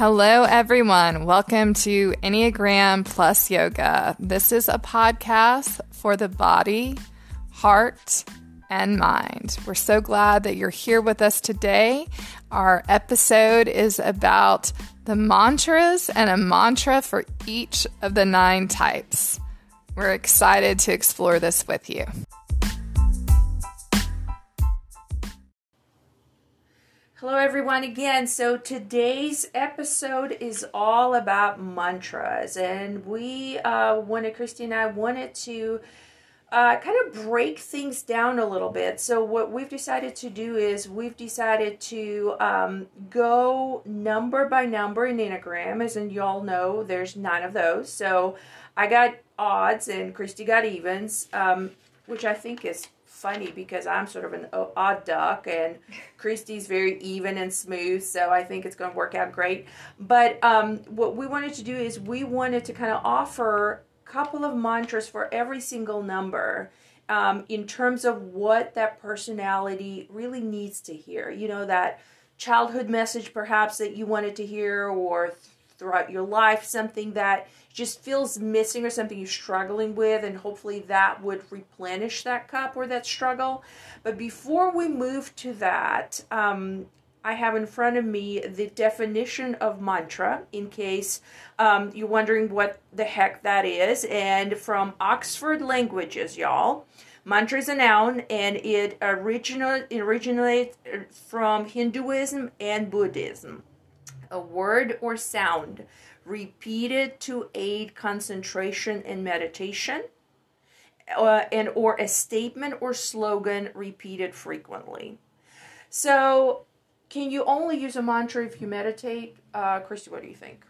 Hello, everyone. Welcome to Enneagram Plus Yoga. This is a podcast for the body, heart, and mind. We're so glad that you're here with us today. Our episode is about the mantras and a mantra for each of the nine types. We're excited to explore this with you. Hello, everyone, again. So, today's episode is all about mantras, and we uh, wanted, Christy and I wanted to uh, kind of break things down a little bit. So, what we've decided to do is we've decided to um, go number by number in Enneagram, as in y'all know, there's nine of those. So, I got odds, and Christy got evens, um, which I think is funny because I'm sort of an odd duck and Christy's very even and smooth, so I think it's going to work out great. But um, what we wanted to do is we wanted to kind of offer a couple of mantras for every single number. Um, in terms of what that personality really needs to hear. You know, that childhood message perhaps that you wanted to hear, or throughout your life, something that just feels missing or something you're struggling with, and hopefully that would replenish that cup or that struggle. But before we move to that, um, I have in front of me the definition of mantra in case um, you're wondering what the heck that is. And from Oxford Languages, y'all. Mantra is a noun and it original, originates from Hinduism and Buddhism. A word or sound repeated to aid concentration and meditation, uh, and or a statement or slogan repeated frequently. So, can you only use a mantra if you meditate? Uh, Christy, what do you think?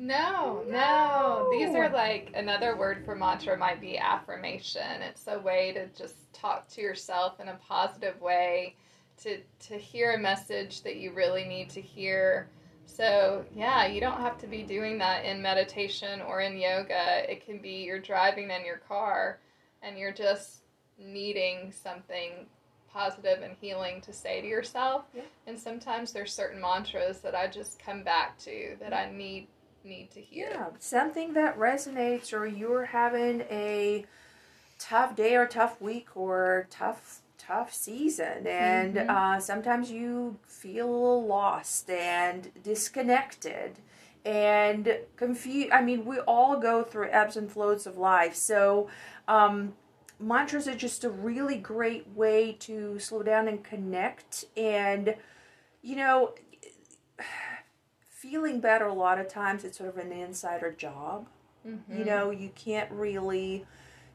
No, no, These are like another word for mantra might be affirmation. It's a way to just talk to yourself in a positive way, to to hear a message that you really need to hear so, yeah, you don't have to be doing that in meditation or in yoga. It can be you're driving in your car and you're just needing something positive and healing to say to yourself. Yeah. And sometimes there's certain mantras that I just come back to that I need need to hear. Yeah, something that resonates or you're having a tough day or tough week or tough tough season and mm-hmm. uh, sometimes you feel lost and disconnected and confused i mean we all go through ebbs and flows of life so um, mantras are just a really great way to slow down and connect and you know feeling better a lot of times it's sort of an insider job mm-hmm. you know you can't really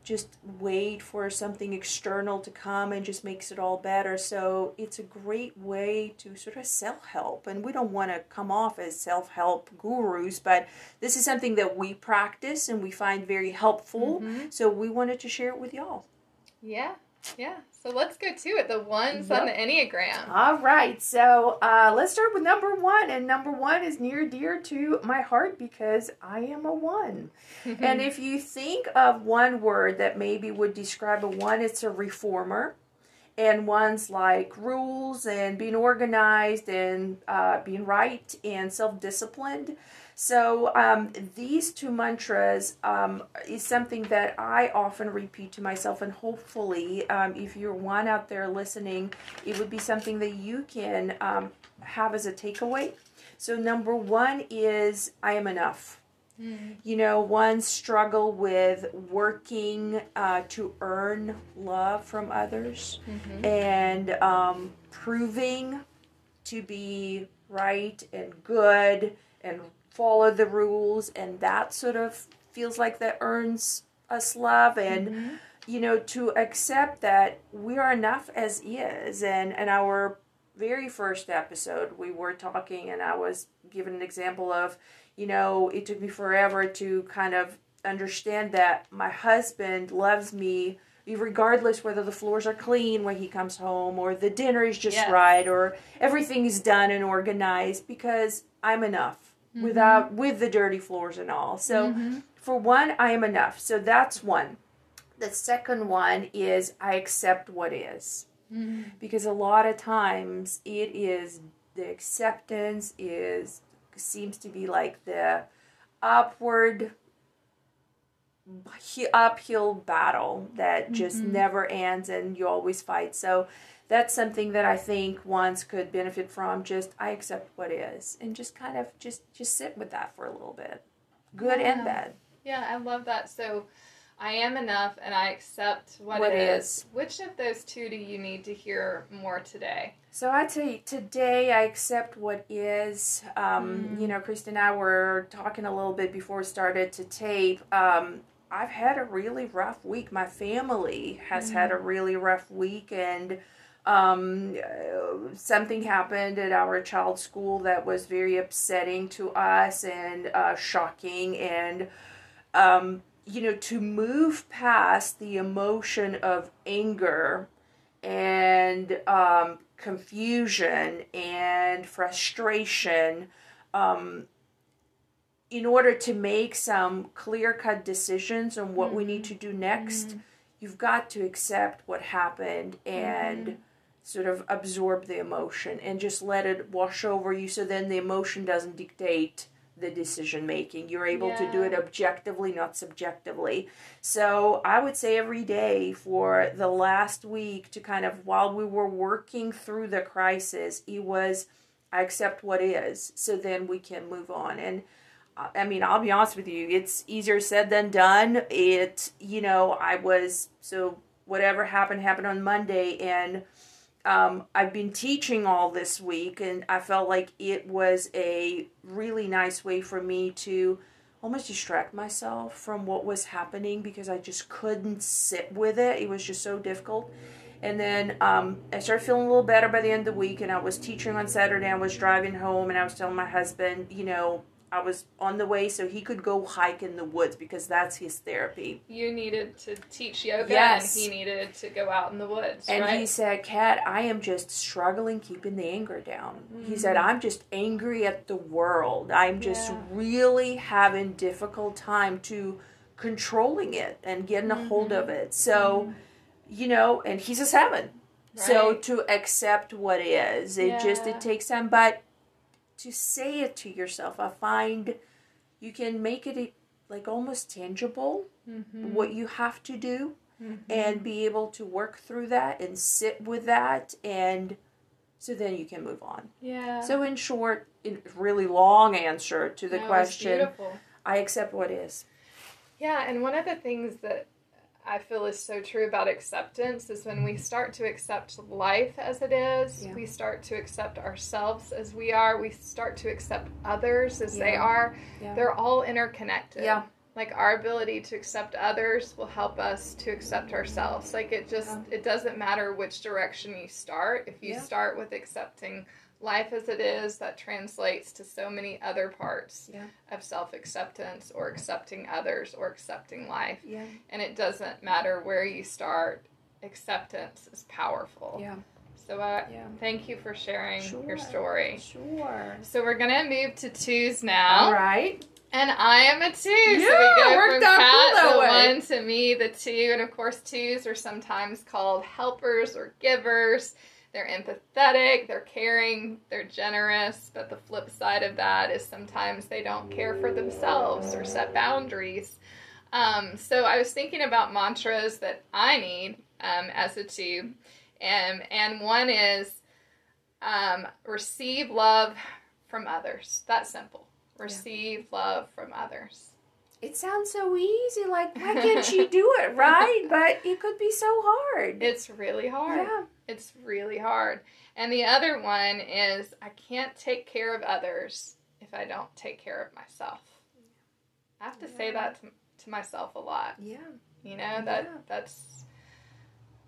just wait for something external to come and just makes it all better. So it's a great way to sort of self help. And we don't want to come off as self help gurus, but this is something that we practice and we find very helpful. Mm-hmm. So we wanted to share it with y'all. Yeah. Yeah. So let's go to it. The ones yep. on the Enneagram. All right. So uh, let's start with number one. And number one is near dear to my heart because I am a one. and if you think of one word that maybe would describe a one, it's a reformer. And ones like rules and being organized and uh, being right and self disciplined. So um, these two mantras um, is something that I often repeat to myself, and hopefully, um, if you're one out there listening, it would be something that you can um, have as a takeaway. So number one is I am enough. Mm. You know, one struggle with working uh, to earn love from others mm-hmm. and um, proving to be right and good and follow the rules and that sort of feels like that earns us love and mm-hmm. you know to accept that we are enough as is and in our very first episode we were talking and i was given an example of you know it took me forever to kind of understand that my husband loves me regardless whether the floors are clean when he comes home or the dinner is just yes. right or everything is done and organized because i'm enough mm-hmm. without with the dirty floors and all. So mm-hmm. for one, I am enough. So that's one. The second one is I accept what is. Mm-hmm. Because a lot of times it is the acceptance is seems to be like the upward uphill battle that just mm-hmm. never ends and you always fight. So that's something that I think ones could benefit from. Just I accept what is and just kind of just just sit with that for a little bit, good yeah. and bad. Yeah, I love that. So I am enough and I accept what, what it is. is. Which of those two do you need to hear more today? So I tell you, today I accept what is. Um, mm. You know, Christy and I were talking a little bit before we started to tape. Um, I've had a really rough week. My family has mm. had a mm-hmm. really rough week, and um, something happened at our child's school that was very upsetting to us and uh, shocking. And, um, you know, to move past the emotion of anger and um, confusion and frustration um, in order to make some clear cut decisions on what mm-hmm. we need to do next, mm-hmm. you've got to accept what happened and mm-hmm. sort of absorb the emotion and just let it wash over you so then the emotion doesn't dictate the decision making. You're able yeah. to do it objectively, not subjectively. So I would say every day for the last week to kind of while we were working through the crisis, it was I accept what is so then we can move on. And uh, I mean, I'll be honest with you, it's easier said than done. It, you know, I was, so whatever happened, happened on Monday, and um, I've been teaching all this week, and I felt like it was a really nice way for me to almost distract myself from what was happening because I just couldn't sit with it. It was just so difficult. And then um, I started feeling a little better by the end of the week, and I was teaching on Saturday. I was driving home, and I was telling my husband, you know, I was on the way so he could go hike in the woods because that's his therapy. You needed to teach yoga yes. and he needed to go out in the woods. And right? he said, Kat, I am just struggling keeping the anger down. Mm-hmm. He said, I'm just angry at the world. I'm just yeah. really having difficult time to controlling it and getting a mm-hmm. hold of it. So, mm-hmm. you know, and he's a seven. Right. So to accept what is, it yeah. just it takes time. But to say it to yourself. I find you can make it like almost tangible mm-hmm. what you have to do mm-hmm. and be able to work through that and sit with that and so then you can move on. Yeah. So in short, in really long answer to the question, I accept what is. Yeah, and one of the things that I feel is so true about acceptance is when we mm-hmm. start to accept life as it is, yeah. we start to accept ourselves as we are, we start to accept others as yeah. they are. Yeah. They're all interconnected. Yeah. Like our ability to accept others will help us to accept ourselves. Like it just it doesn't matter which direction you start. If you start with accepting life as it is that translates to so many other parts yeah. of self acceptance or accepting others or accepting life. Yeah. And it doesn't matter where you start, acceptance is powerful. Yeah. So uh, yeah. thank you for sharing sure. your story. Sure. So we're gonna move to twos now. All right. And I am a two. Yeah, so we go from Kat, the way. one, to me, the two. And of course, twos are sometimes called helpers or givers. They're empathetic, they're caring, they're generous, but the flip side of that is sometimes they don't care for themselves or set boundaries. Um, so I was thinking about mantras that I need um, as a two, and and one is um, receive love from others. That's simple. Receive yeah. love from others it sounds so easy. Like, why can't she do it, right? But it could be so hard. It's really hard. Yeah. It's really hard. And the other one is I can't take care of others if I don't take care of myself. I have to yeah. say that to, to myself a lot. Yeah. You know, that yeah. that's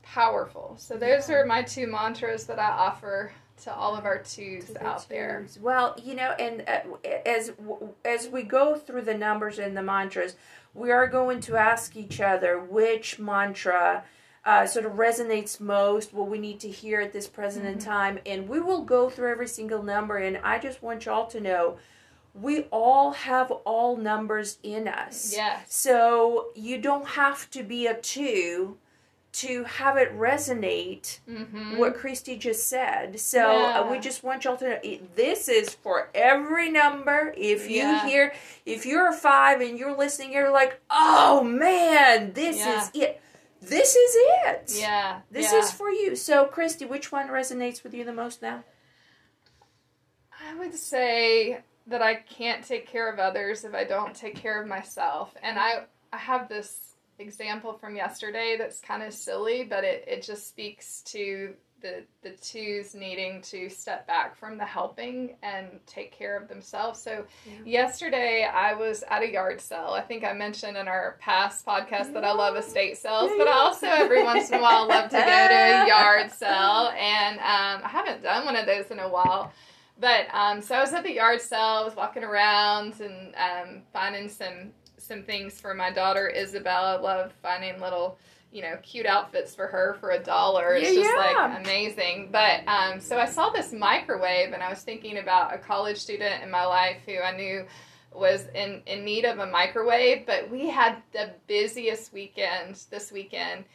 powerful. So those yeah. are my two mantras that I offer to all of our twos out there. Well, you know, and uh, as as we go through the numbers and the mantras, we are going to ask each other which mantra uh, sort of resonates most, what we need to hear at this present mm-hmm. in time, and we will go through every single number. And I just want y'all to know. We all have all numbers in us. Yes. So you don't have to be a two to have it resonate Mm-hmm. what Christy just said. So uh, Yeah. we just want y'all to know this is for every number. If you Yeah. hear, if you're a five and you're listening, you're like, oh man, this Yeah. is it. This is it. Yeah. This is for you. So, Christy, which one resonates with you the most now? I would say that I can't take care of others if I don't take care of myself. And I, I have this example from yesterday that's kind of silly, but it, it just speaks to the the twos needing to step back from the helping and take care of themselves. So yesterday I was at a yard sale. I think I mentioned in our past podcast that I love estate sales, Yeah, but I also every once in a while love to go to a yard sale. And um, I haven't done one of those in a while. But um, so I was at the yard sale. I was walking around and um, finding some some things for my daughter Isabel. I love finding little, you know, cute outfits for her for a dollar. It's Yeah, just yeah. like amazing. But um, so I saw this microwave, and I was thinking about a college student in my life who I knew was in in need of a microwave. But we had the busiest weekend this weekend.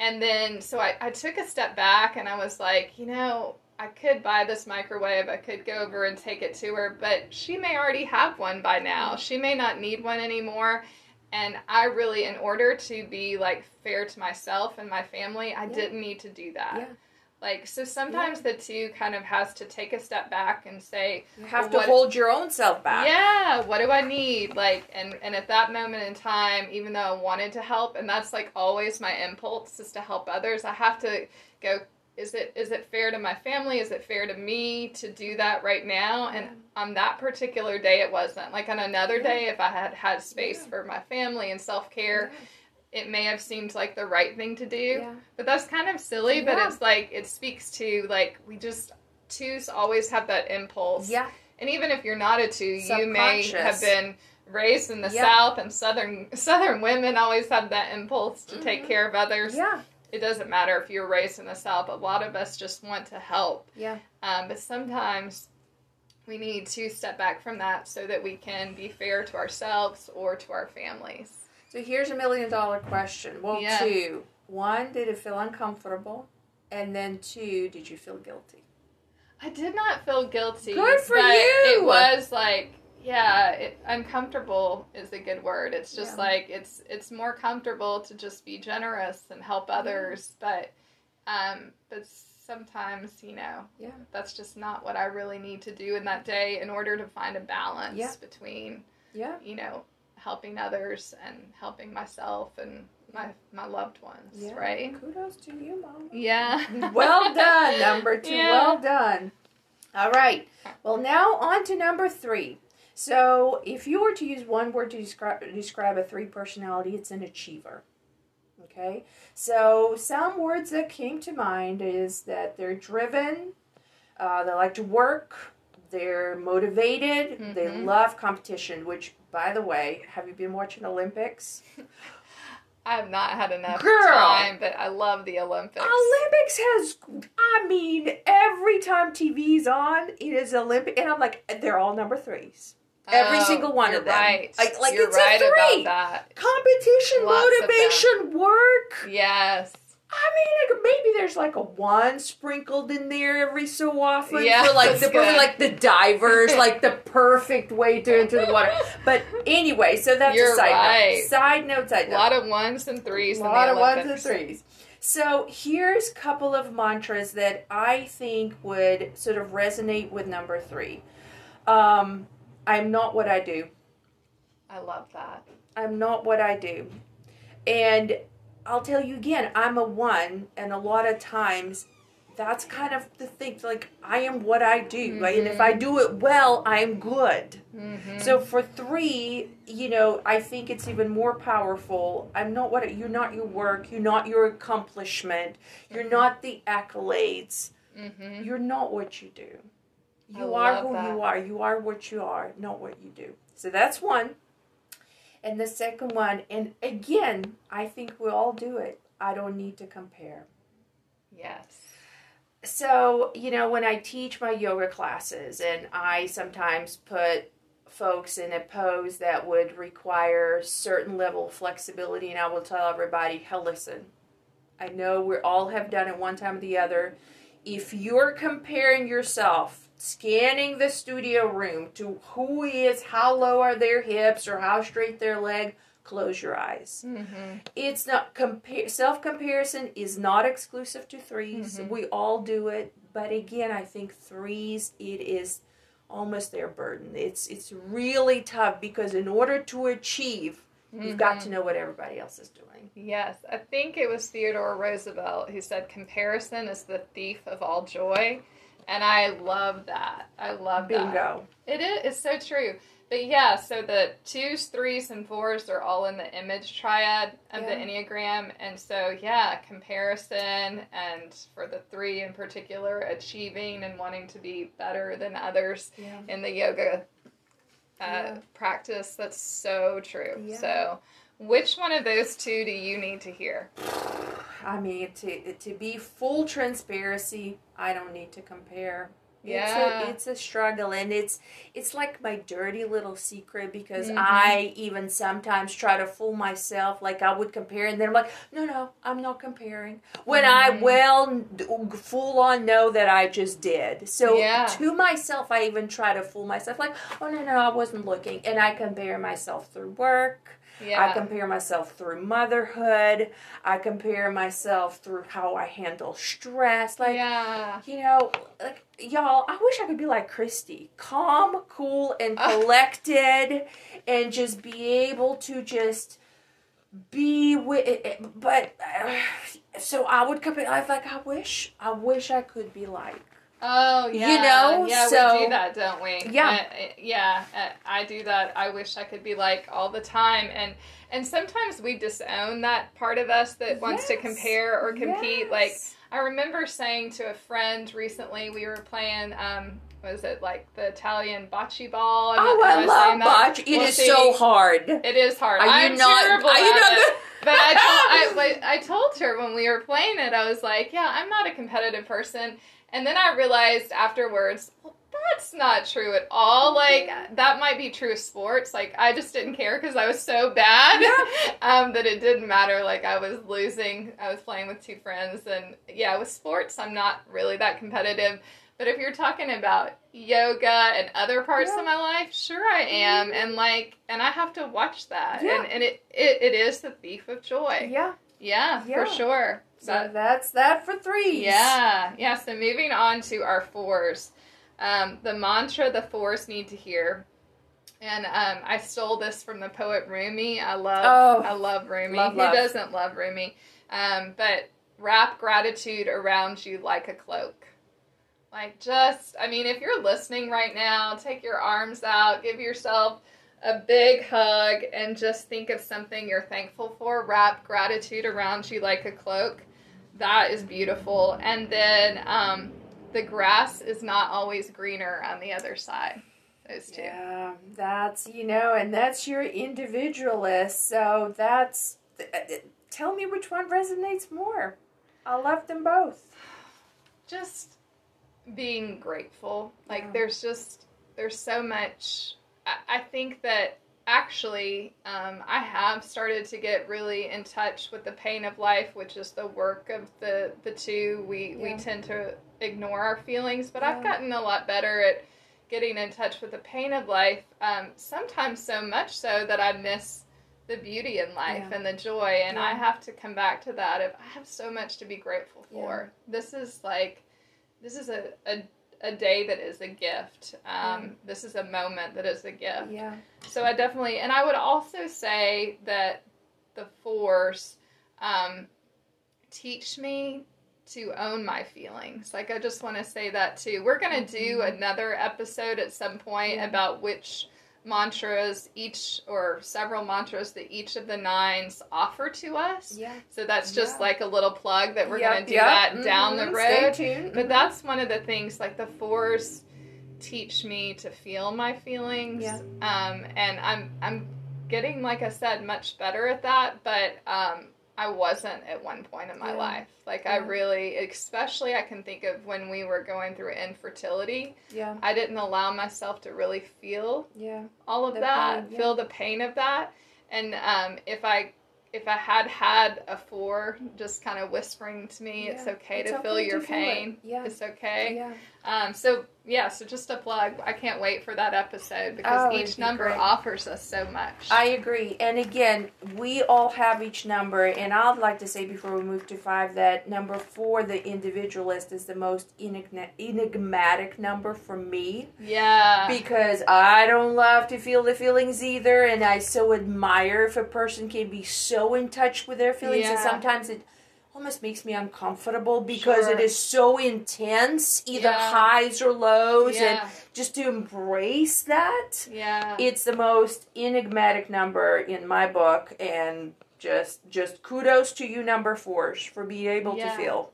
And then, so I, I took a step back and I was like, you know, I could buy this microwave. I could go over and take it to her, but she may already have one by now. Mm-hmm. She may not need one anymore. And I really, in order to be like fair to myself and my family, I Yeah. didn't need to do that. Yeah. Like, so sometimes the two kind of has to take a step back and say, You have Well, to hold your own self back. yeah, what do I need? Like, and and at that moment in time, even though I wanted to help, and that's like always my impulse is to help others, I have to go. Is it is it fair to my family? Is it fair to me to do that right now? And on that particular day, it wasn't. Like on another Yeah. day, if I had had space Yeah. for my family and self care, it may have seemed like the right thing to do. Yeah. But that's kind of silly. But it's like it speaks to like we just twos always have that impulse. Yeah. And even if you're not a two, you may have been raised in the Yeah. South, and Southern Southern women always have that impulse to take Mhm. care of others. Yeah. It doesn't matter if you're raised in the South. A lot of us just want to help, Yeah. um, but sometimes we need to step back from that so that we can be fair to ourselves or to our families. So here's a million dollar question. Well, Yeah. two. One, did it feel uncomfortable? And then two, did you feel guilty? I did not feel guilty. Good for you! It was like, yeah, it, uncomfortable is a good word. It's just Yeah. like it's it's more comfortable to just be generous and help others, but um, but sometimes you know, Yeah. that's just not what I really need to do in that day in order to find a balance Yeah. between Yeah. you know helping others and helping myself and my my loved ones, Yeah. right? Kudos to you, Mom. Yeah. well done, number two. Yeah. Well done. All right. Well, now on to number three. So, if you were to use one word to describe describe a three personality, it's an achiever. Okay. So, some words that came to mind is that they're driven, uh, they like to work, they're motivated, they Mhm. love competition. Which, by the way, have you been watching Olympics? I have not had enough Girl. time, but I love the Olympics. Olympics has, I mean, every time TV's on, it is Olympic, and I'm like, they're all number threes. Every Oh, single one of them. Right. Like- like you're it's a right three. about that. Competition, Lots motivation, work. Yes. I mean, like, maybe there's like a one sprinkled in there every so often Yeah, for like the good. like the divers, like the perfect way to enter the water. But anyway, so that's You're a side right. note. Side note, side A lot of ones and threes A lot of ones and threes. So here's a couple of mantras that I think would sort of resonate with number three. Um, I'm not what I do. I love that. I'm not what I do. And I'll tell you again, I'm a one, and a lot of times that's kind of the thing. Like, I am what I do. right? And if I do it well, I'm good. Mm-hmm. So for three, you know, I think it's even more powerful. I'm not what you're not your work, you're not your accomplishment, you're not the accolades. mm-hmm. You're not what you do. I You are who that. you are. You are what you are, not what you do. So that's one. And the second one, and again, I think we all do it. I don't need to compare. Yes. So, you know, when I teach my yoga classes, and I sometimes put folks in a pose that would require certain level of flexibility, and I will tell everybody, hell, listen, I know we all have done it one time or the other. If you're comparing yourself, scanning the studio room to who is, how low are their hips or how straight their leg, close your eyes. Mm-hmm. It's not compare self comparison is not exclusive to 3s Mhm. We all do it, but again, I think threes it is almost their burden. It's it's really tough because in order to achieve, you've got to know what everybody else is doing. Yes, I think it was Theodore Roosevelt who said comparison is the thief of all joy. And I love that. I love that. Bingo. It is. It's so true. But yeah, so the twos, threes, and fours are all in the image triad of the Enneagram. And so, yeah, comparison, and for the three in particular, achieving and wanting to be better than others Yeah. in the yoga uh, Yeah. practice. That's so true. Yeah. So, which one of those two do you need to hear? I mean, to to be full transparency, I don't need to compare. Yeah. It's a, it's a struggle, and it's it's like my dirty little secret because Mhm. I even sometimes try to fool myself, like I would compare, and then I'm like, no, no, I'm not comparing. When I Mhm. well full on know that I just did. So Yeah. to myself, I even try to fool myself, like, oh no, no, I wasn't looking, and I compare myself through work. Yeah. I compare myself through motherhood. I compare myself through how I handle stress. Like, yeah. you know, like y'all, I wish I could be like Christy, calm, cool, and collected, and just be able to just be with. But uh, so I would compare. I was like, I wish, I wish I could be like. Oh, You yeah. know, yeah, so- we do that, don't we? Yeah. Uh, yeah, I do that. I wish I could be like all the time, and and sometimes we disown that part of us that wants to compare or compete. Like I remember saying to a friend recently, we were playing. um was it like the Italian bocce ball? Oh, I love that? botch. It is Well, see, so hard. It is hard. Are you I'm not? terrible Are you not it. But I told I, I told her when we were playing it, I was like, "Yeah, I'm not a competitive person." And then I realized afterwards, well, that's not true at all. Like that might be true of sports. Like I just didn't care because I was so bad um, that it didn't matter. Like I was losing. I was playing with two friends, and yeah, with sports, I'm not really that competitive. But if you're talking about yoga and other parts Yeah. of my life, sure I am, and like, and I have to watch that, Yeah. and and it, it it is the thief of joy. Yeah. Yeah, Yeah. for sure. So that's that for threes. Yeah, yeah. So moving on to our fours, um, the mantra the fours need to hear, and um, I stole this from the poet Rumi. I love, Oh. I love Rumi. Love, Who love. doesn't love Rumi? Um, but wrap gratitude around you like a cloak. Like just, I mean, if you're listening right now, take your arms out, give yourself a big hug, and just think of something you're thankful for. Wrap gratitude around you like a cloak. That is beautiful. And then um, the grass is not always greener on the other side. Those two. Yeah, that's you know, and that's your individualist. So that's. uh, Tell me which one resonates more. I love them both. just being grateful like Yeah. there's just there's so much i, I think that actually um, i have started to get really in touch with the pain of life which is the work of the the two. We we tend to ignore our feelings but i've gotten a lot better at getting in touch with the pain of life um, sometimes so much so that i miss the beauty in life Yeah. and the joy and i have to come back to that if i have so much to be grateful for. This is like this is a, a, a day that is a gift. Um, This is a moment that is a gift. Yeah. So I definitely, and I would also say that the force um, teach me to own my feelings. Like I just want to say that too. We're gonna do Mhm. another episode at some point Yeah. about which mantras each or several mantras that each of the nines offer to us. Yeah. So that's just Yeah. like a little plug that we're Yep, gonna do yep. that down the road. Stay tuned. But that's one of the things, like the fours teach me to feel my feelings. Yeah. Um, and I'm I'm getting, like I said, much better at that. But um, I wasn't at one point in my Yeah. life. Like I really, especially I can think of when we were going through infertility. yeah. I didn't allow myself to really feel Yeah. all of The that, pain, yeah. feel the pain of that. And um, if I if I had had a four just kind of whispering to me, it's okay it's to feel your to feel it. pain. Yeah. It's okay. Yeah. Um, so yeah, so just a plug. I can't wait for that episode because Oh, each be number great. offers us so much. I agree. And again, we all have each number. And I'd like to say before we move to five that number four, the individualist, is the most enigma- enigmatic number for me yeah. because I don't love to feel the feelings either. And I so admire if a person can be so in touch with their feelings. And sometimes it almost makes me uncomfortable because Sure. it is so intense, either Yeah. highs or lows. And just to embrace that Yeah. it's the most enigmatic number in my book and just just kudos to you number fours for being able Yeah. to feel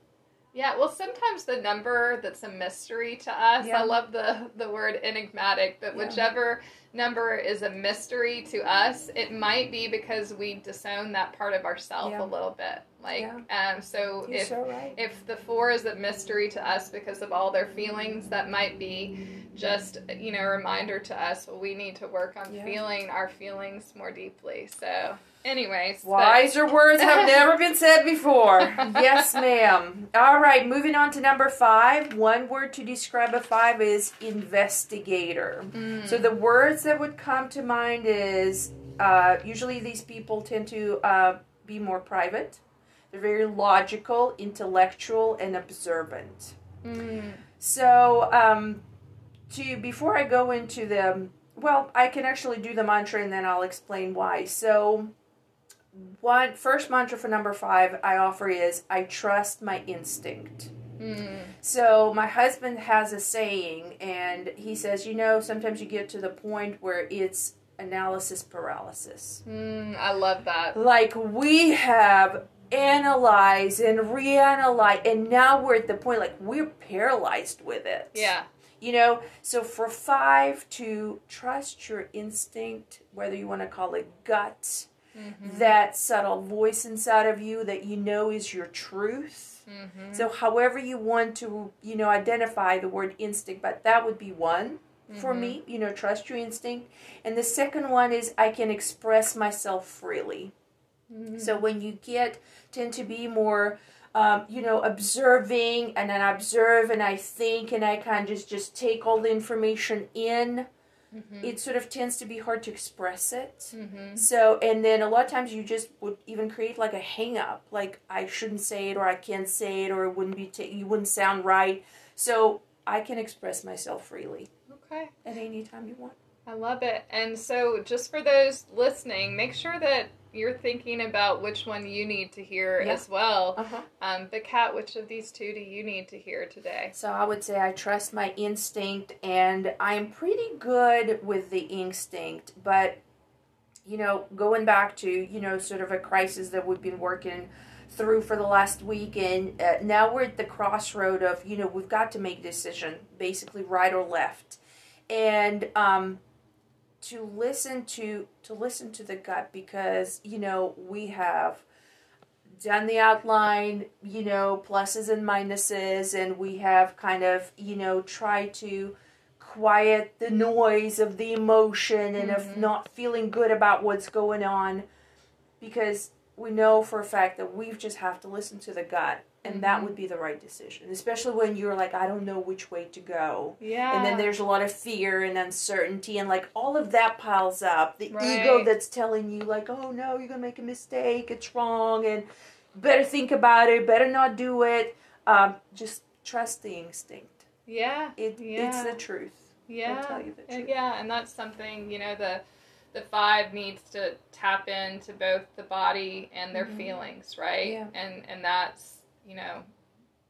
Yeah, well, sometimes the number that's a mystery to us. Yeah. I love the the word enigmatic, but Yeah. whichever number is a mystery to us, it might be because we disown that part of ourselves Yeah. a little bit. Like, um, so you're if so right if the four is a mystery to us because of all their feelings, that might be just you know a reminder to us. Well, we need to work on Yeah. feeling our feelings more deeply. So, anyways, but- wiser words have never been said before yes ma'am all right moving on to number five one word to describe a five is investigator Mm. so the words that would come to mind is uh, usually these people tend to uh, be more private they're very logical intellectual and observant Mm. So, um, to before I go into the well, I can actually do the mantra and then I'll explain why. So, one first mantra for number five I offer is I trust my instinct. Mm. So my husband has a saying, and he says, you know, sometimes you get to the point where it's analysis paralysis. Mm, I love that. Like we have analyzed and reanalyzed, and now we're at the point like we're paralyzed with it. Yeah. You know, so for five to trust your instinct, whether you want to call it gut, Mm-hmm. that subtle voice inside of you that you know is your truth. Mm-hmm. So, however you want to, you know, identify the word instinct, but that would be one for Mhm. me, you know, trust your instinct. And the second one is I can express myself freely. Mm-hmm. So when you get tend to be more, um, you know, observing, and then I observe and I think and I kind of just just take all the information in. Mhm. It sort of tends to be hard to express it. Mhm. So and then a lot of times you just would even create like a hang up, like I shouldn't say it or I can't say it or it wouldn't be you wouldn't sound right. So I can express myself freely Okay. at any time you want. I love it. And so, just for those listening, make sure that you're thinking about which one you need to hear Yeah. as well. Uh huh. Um, but, Kat, which of these two do you need to hear today? So I would say I trust my instinct, and I'm pretty good with the instinct. But you know, going back to you know, sort of a crisis that we've been working through for the last week, and uh, now we're at the crossroad of you know we've got to make a decision, basically right or left, and um, to listen to to listen to the gut because you know we have done the outline, you know, pluses and minuses, and we have kind of, you know, tried to quiet the noise of the emotion and of Mhm. not feeling good about what's going on because we know for a fact that we just have to listen to the gut and that Mhm. would be the right decision especially when you're like i don't know which way to go Yeah. and then there's a lot of fear and uncertainty and like all of that piles up the Right. ego that's telling you like oh no you're gonna make a mistake it's wrong and better think about it better not do it um, just trust the instinct yeah. it, it's the truth Yeah. tell you the And truth. yeah, and that's something, you know, the the five needs to tap into both the body and their Mhm. feelings, right? Yeah. And and that's, you know,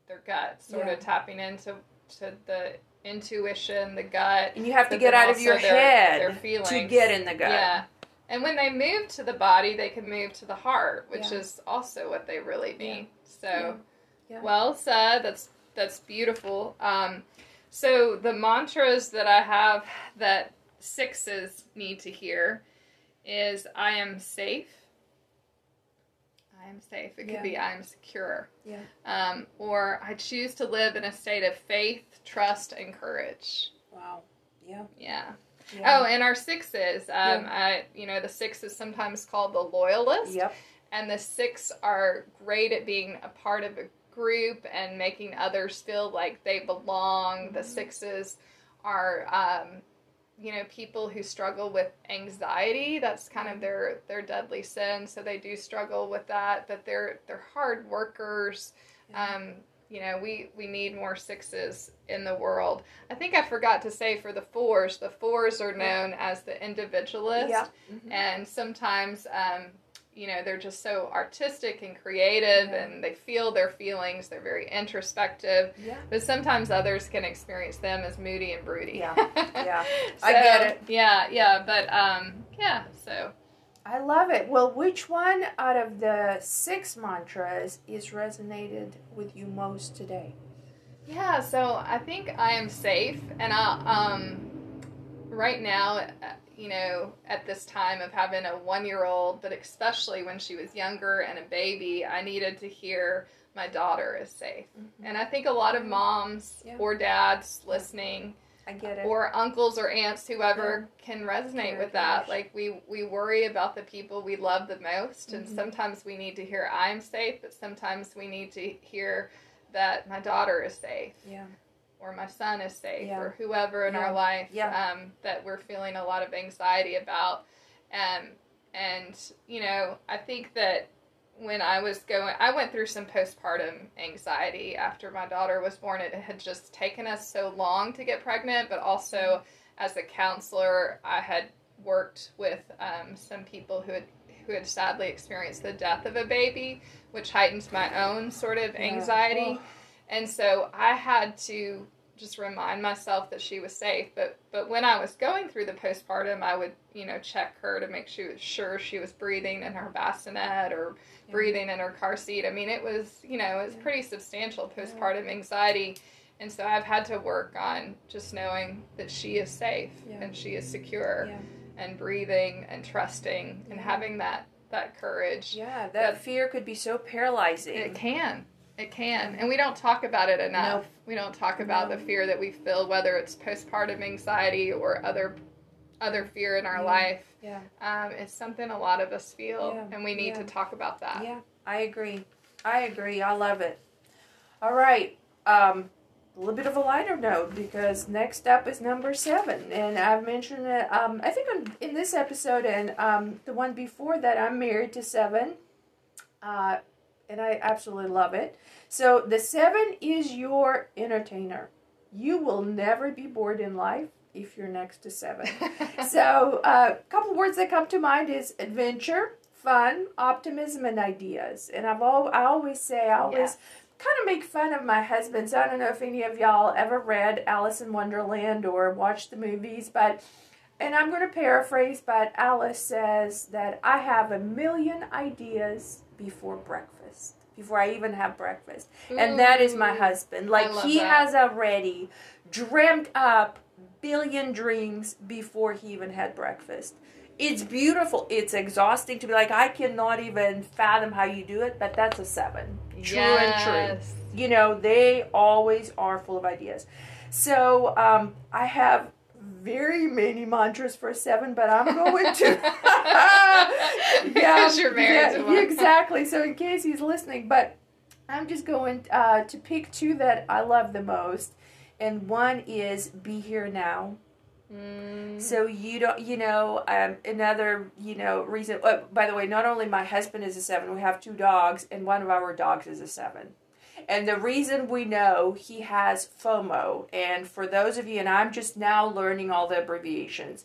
their gut, sort Yeah. of tapping into to the intuition, the gut. and you have to get out of your their- head their feelings. to get in the gut Yeah. And when they move to the body, they can move to the heart, which Yeah. is also what they really mean. So, well said. That's that's beautiful. Um, so the mantras that I have that sixes need to hear is "I am safe." I am safe. It could Yeah. be "I am secure," Yeah. um, or "I choose to live in a state of faith, trust, and courage." wow yeah, Yeah. yeah. Oh, and our sixes. Um, I, you know, the six is sometimes called the loyalist. yep and the six are great at being a part of a group and making others feel like they belong. The sixes are, um, you know, people who struggle with anxiety. That's kind of their their deadly sin. So they do struggle with that, but they're they're hard workers. Um, you know, we we need more sixes in the world. I think I forgot to say for the fours, the fours are known as the individualist, Yeah. Mhm. and sometimes. Um, you know they're just so artistic and creative Yeah. and they feel their feelings they're very introspective Yeah. but sometimes others can experience them as moody and broody. Yeah, yeah. I So, get it. Yeah, yeah, but um, yeah. So I love it. Well, which one out of the six mantras is resonated with you most today? yeah, so I think I am safe, and I um, right now, you know, at this time of having a one-year-old, but especially when she was younger and a baby, I needed to hear my daughter is safe, and I think a lot of moms Yeah. or dads listening. I get it. or uncles or aunts whoever can resonate with that Caregivers. like we we worry about the people we love the most and Mhm. sometimes we need to hear i'm safe but sometimes we need to hear that my daughter is safe yeah. Or my son is safe Yeah. or whoever in Yeah. our life Yeah. um, that we're feeling a lot of anxiety about um, and you know i think that when i was going i went through some postpartum anxiety after my daughter was born it had just taken us so long to get pregnant but also as a counselor i had worked with um, some people who had who had sadly experienced the death of a baby which heightened my own sort of anxiety Oh. And so I had to just remind myself that she was safe. But but when I was going through the postpartum, I would you know check her to make sure sure she was breathing in her bassinet or Yeah. breathing in her car seat. I mean, it was you know it was Yeah. pretty substantial postpartum anxiety. And so I've had to work on just knowing that she is safe Yeah. and she is secure Yeah. and breathing and trusting and Yeah. having that that courage. Yeah, that That- fear could be so paralyzing. It can. It can. And we don't talk about it enough. Nope. We don't talk about the fear that we feel, whether it's postpartum anxiety or other other fear in our Yeah. life. Yeah. Um, it's something a lot of us feel, Yeah. and we need Yeah. to talk about that. Yeah, I agree. I agree. I love it. All right. Um, a little bit of a lighter note because next up is number seven, and I've mentioned it. Um, I think on, in this episode and um, the one before that, I'm married to seven, uh, and I absolutely love it. So the seven is your entertainer. You will never be bored in life if you're next to seven so a uh, couple words that come to mind is adventure fun optimism and ideas and i've all i always say i always kind of make fun of my husband so i don't know if any of y'all ever read alice in wonderland or watched the movies but and i'm going to paraphrase but alice says that i have a million ideas before breakfast before i even have breakfast and that is my husband like he that. has already dreamt up billion dreams before he even had breakfast. It's beautiful. It's exhausting to be like, I cannot even fathom how you do it, but that's a seven. True and true. You know, they always are full of ideas. So um, I have very many mantras for seven, but I'm going to. yeah, Because you're married yeah, to one. exactly. So in case he's listening, but I'm just going uh, to pick two that I love the most, and one is "Be Here Now." Mm. So you don't, you know, um, another, you know, reason. Uh, by the way, not only my husband is a seven, we have two dogs, and one of our dogs is a seven. And the reason we know he has FOMO, and for those of you, and I'm just now learning all the abbreviations,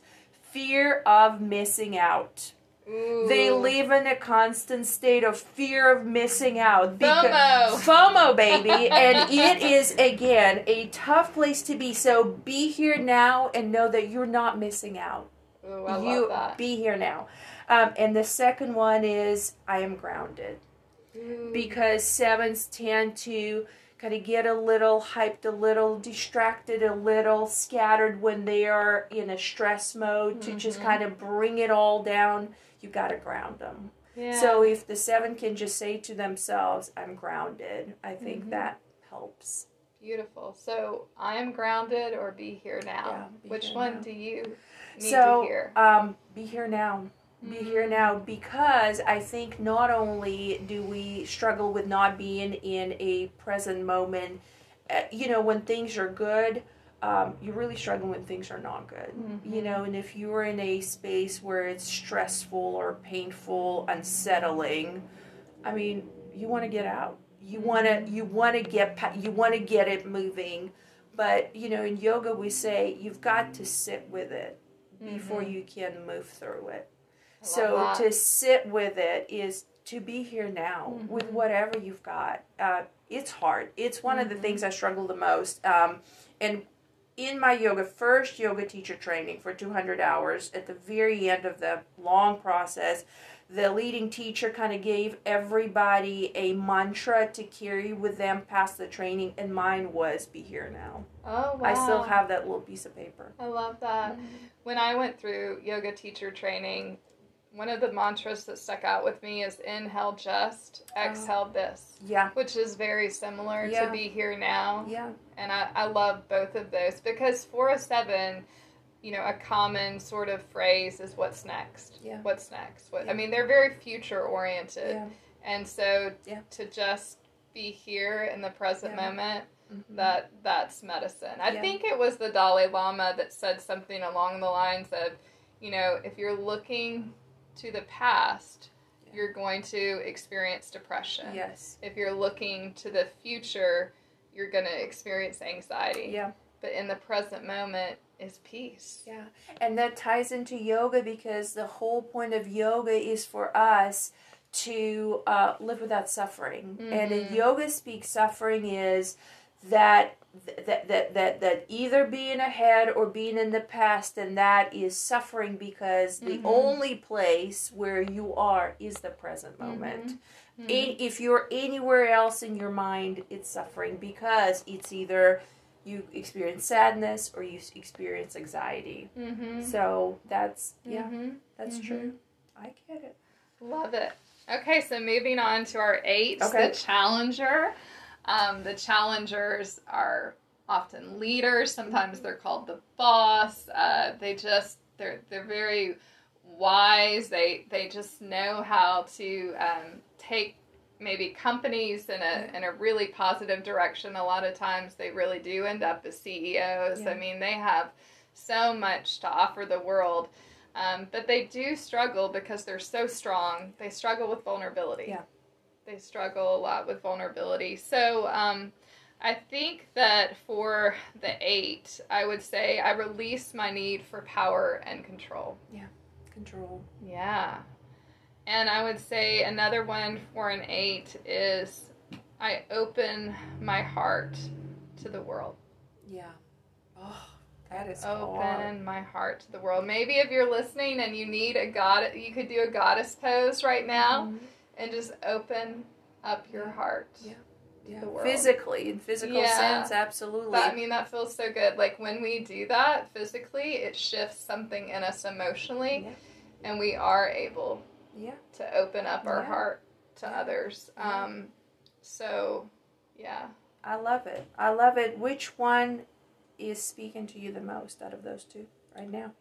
fear of missing out. They live in a constant state of fear of missing out. FOMO. FOMO, baby. and it is, again, a tough place to be. So be here now and know that you're not missing out. Ooh, I you love that. be here now. Um, and the second one is I am grounded Because sevens tend to kind of get a little hyped, a little distracted, a little scattered when they are in a stress mode to just Mhm. kind of bring it all down. You got to ground them. yeah. So if the seven can just say to themselves, I'm grounded, I think Mhm. that helps. Beautiful. So I am grounded or be here now. Yeah, be Which here one now. do you need so to hear? um, be here now. Be here now because I think not only do we struggle with not being in a present moment, uh, you know, when things are good, um, you really struggle when things are not good. Mhm. You know, and if you're in a space where it's stressful or painful, unsettling, I mean, you want to get out. You want to you want to get you want to get it moving. But, you know, in yoga we say you've got to sit with it before Mhm. you can move through it. So to sit with it is to be here now with Mhm. whatever you've got. Uh, it's hard. It's one of the Mhm. things I struggle the most. Um, and in my yoga first yoga teacher training for 200 hours, at the very end of the long process, the leading teacher kind of gave everybody a mantra to carry with them past the training, and mine was "Be here now." oh wow. I still have that little piece of paper. I love that. When I went through yoga teacher training, one of the mantras that stuck out with me is inhale just, exhale this, Yeah, which is very similar Yeah. to be here now. yeah, And I, I love both of those because 407, you know, a common sort of phrase is what's next? Yeah. What's next? What, Yeah. I mean, they're very future oriented. yeah. And so Yeah. to just be here in the present moment Mhm. that that's medicine. I think it was the Dalai Lama that said something along the lines of, you know, if you're looking to the past, Yeah. you're going to experience depression. Yes. If you're looking to the future, you're going to experience anxiety. Yeah. But in the present moment is peace. Yeah. And that ties into yoga because the whole point of yoga is for us to uh, live without suffering. And in Mhm. yoga speak, suffering is that that, that that that either being ahead or being in the past and that is suffering because the Mhm. only place where you are is the present moment Mhm. in, if you're anywhere else in your mind, it's suffering because it's either you experience sadness or you experience anxiety. Mhm. So that's yeah, Mhm. that's true. I get it. Love it. Okay, so moving on to our eight, Okay. the challenger. Um, the challengers are often leaders. Sometimes they're called the boss. Uh, they just they're they're very wise. They they just know how to um, take maybe companies in a in a really positive direction. A lot of times they really do end up as CEOs. Yeah. I mean, they have so much to offer the world. Um, but they do struggle because they're so strong. They struggle with vulnerability. Yeah. They struggle a lot with vulnerability. So um, I think that for the eight, I would say I release my need for power and control. Yeah, control. Yeah. And I would say another one for an eight is I open my heart to the world. Yeah. Oh, that is open hard. my heart to the world. Maybe if you're listening and you need a god, you could do a goddess pose right now Mhm. And just open up your heart. Yeah. Yeah. Physically, in physical Yeah. sense, absolutely. That, I mean, that feels so good. Like when we do that physically, it shifts something in us emotionally, Yeah. and we are able Yeah. to open up our heart to others. Um, so, yeah. I love it. I love it. Which one is speaking to you the most out of those two right now?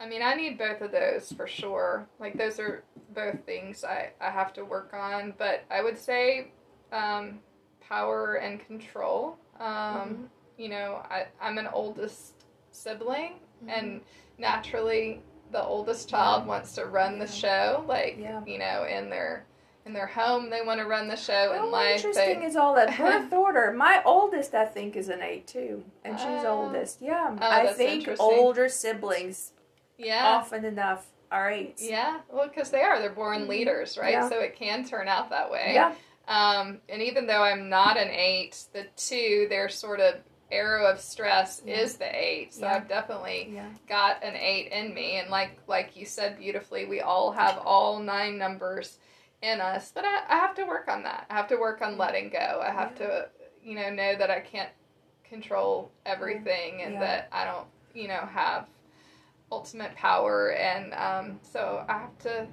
I mean, I need both of those for sure. Like, those are both things I, I have to work on. But I would say um, power and control. Um, Mhm. You know, I, I'm an oldest sibling, Mm-hmm. and naturally, the oldest child wants to run the show. Like, Yeah. you know, in their in their home, they want to run the show. How in life, interesting they, is all that birth order? My oldest, I think, is an eight too, and she's Oh. oldest. Yeah, Oh, I think older siblings yeah. often enough are eights. Yeah, well, because they are. They're born Mhm. leaders, right? Yeah. So it can turn out that way. Yeah. Um, and even though I'm not an eight, the two, their sort of arrow of stress Yeah. is the eight. So Yeah. I've definitely Yeah. got an eight in me. And like like you said beautifully, we all have all nine numbers in us. But I, I have to work on that. I have to work on letting go. I have to, you know, know that I can't control everything and that I don't, you know, have ultimate power. And um, so I have to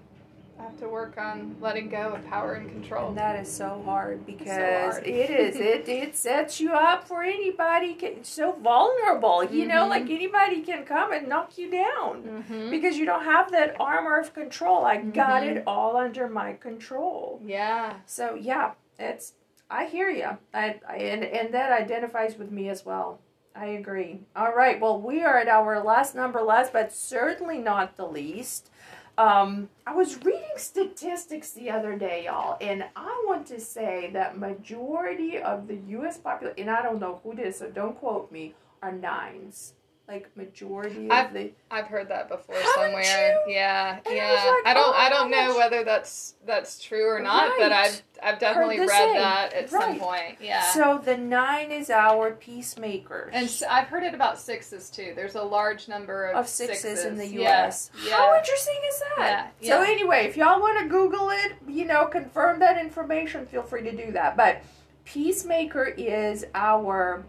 I have to work on letting go of power and control. And that is so hard because hard. it is. It it sets you up for anybody. Can, so vulnerable. You know, Mhm. like anybody can come and knock you down hmm because you don't have that armor of control. I got Mhm. it all under my control. Yeah. So yeah, it's. I hear you. I, I and and that identifies with me as well. I agree. All right. Well, we are at our last number, last but certainly not the least. Um, I was reading statistics the other day, y'all, and I want to say that majority of the U.S. population, and I don't know who this, so don't quote me, are nines. Like majority of I've- the I've heard that before Haven't somewhere. you? Yeah, And I yeah. was like, I don't oh I don't know whether that's that's true or not, but I've I've definitely read same. that at some point. Yeah. So the nine is our peacemakers. and I've heard it about sixes too. There's a large number of, of sixes, in the U.S. Yeah. How interesting is that? Yeah, So anyway, if y'all want to Google it, you know, confirm that information. Feel free to do that. But peacemaker is our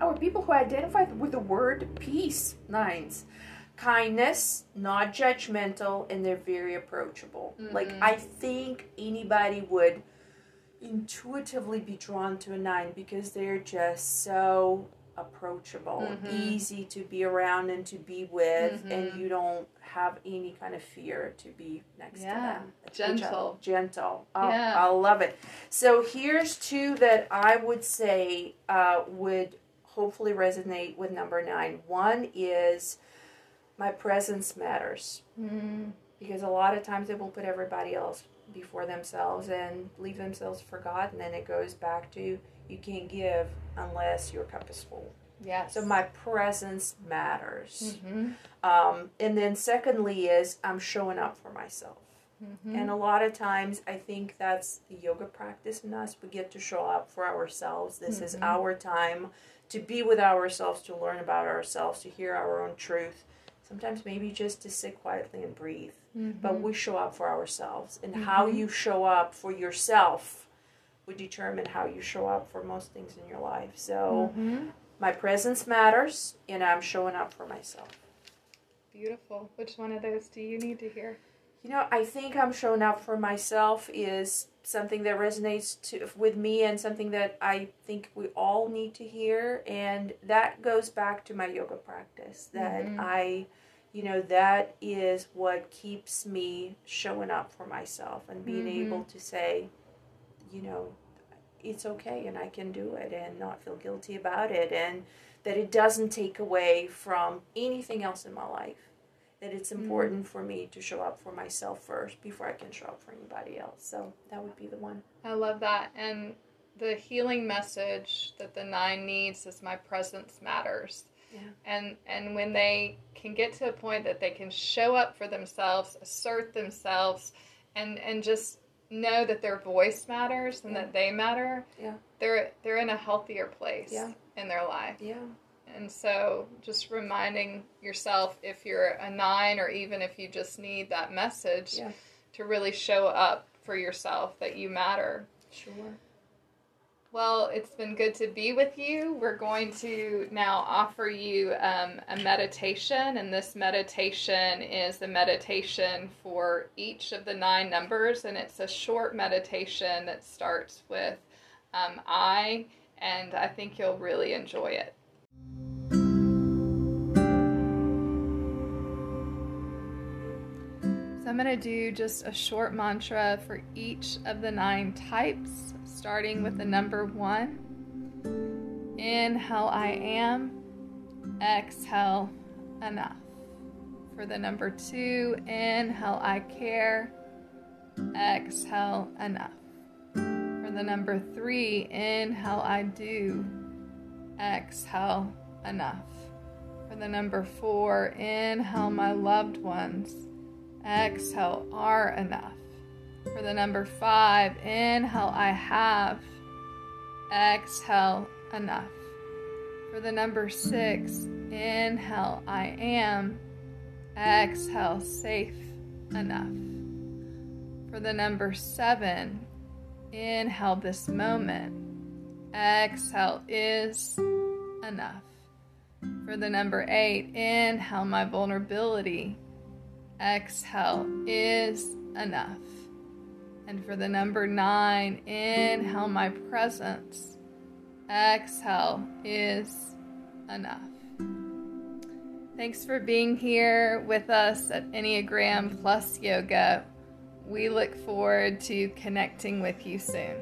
our people who identify with the word peace. Nines. Kindness, not judgmental, and they're very approachable. Like Mhm. I think anybody would intuitively be drawn to a nine because they're just so approachable, Mhm. easy to be around and to be with, and Mhm. you don't have any kind of fear to be next Yeah. to them. Gentle. gentle. Oh, Yeah. I love it. So here's two that I would say uh, would hopefully resonate with number nine. One is my presence matters. Mm, because a lot of times they will put everybody else before themselves and leave themselves forgotten and it goes back to you can't give unless your cup is full. Yes. so my presence matters. Hmm um, and then secondly is i'm showing up for myself. Hmm and a lot of times i think that's the yoga practice in us we get to show up for ourselves. This is Mhm. our time to be with ourselves to learn about ourselves to hear our own truth sometimes maybe just to sit quietly and breathe but we show up for ourselves and how Mhm. you show up for yourself would determine how you show up for most things in your life so Mhm. my presence matters and i'm showing up for myself Beautiful. Which one of those do you need to hear? you know i think i'm showing up for myself is something that resonates to, with me and something that i think we all need to hear and that goes back to my yoga practice that Mhm. i you know that is what keeps me showing up for myself and being Mhm. able to say you know it's okay and i can do it and not feel guilty about it and that it doesn't take away from anything else in my life that it's Mhm. important for me to show up for myself first before i can show up for anybody else so that would be the one I love that. And the healing message that the nine needs is my presence matters. Yeah. And and when they can get to a point that they can show up for themselves, assert themselves, and and just know that their voice matters and Yeah. that they matter. Yeah. They're they're in a healthier place Yeah. in their life. yeah And so just reminding yourself if you're a nine or even if you just need that message Yeah. to really show up for yourself that you matter. sure Well, it's been good to be with you. We're going to now offer you um, a meditation, and this meditation is a meditation for each of the nine numbers, and it's a short meditation that starts with um, I, and I think you'll really enjoy it. I'm going to do just a short mantra for each of the nine types, starting with the number one. Inhale, I am. Exhale, enough. For the number two, inhale, I care. Exhale, enough. For the number three, inhale, I do. Exhale, enough. For the number four, inhale, my loved ones. Exhale, are enough. For the number five, inhale, I have. Exhale, enough. For the number six, inhale, I am. Exhale, safe, enough. For the number seven, inhale this moment. Exhale is enough. For the number eight, inhale my vulnerability. Exhale is enough. And for the number nine, inhale my presence. Exhale is enough. Thanks for being here with us at Enneagram Plus Yoga. We look forward to connecting with you soon.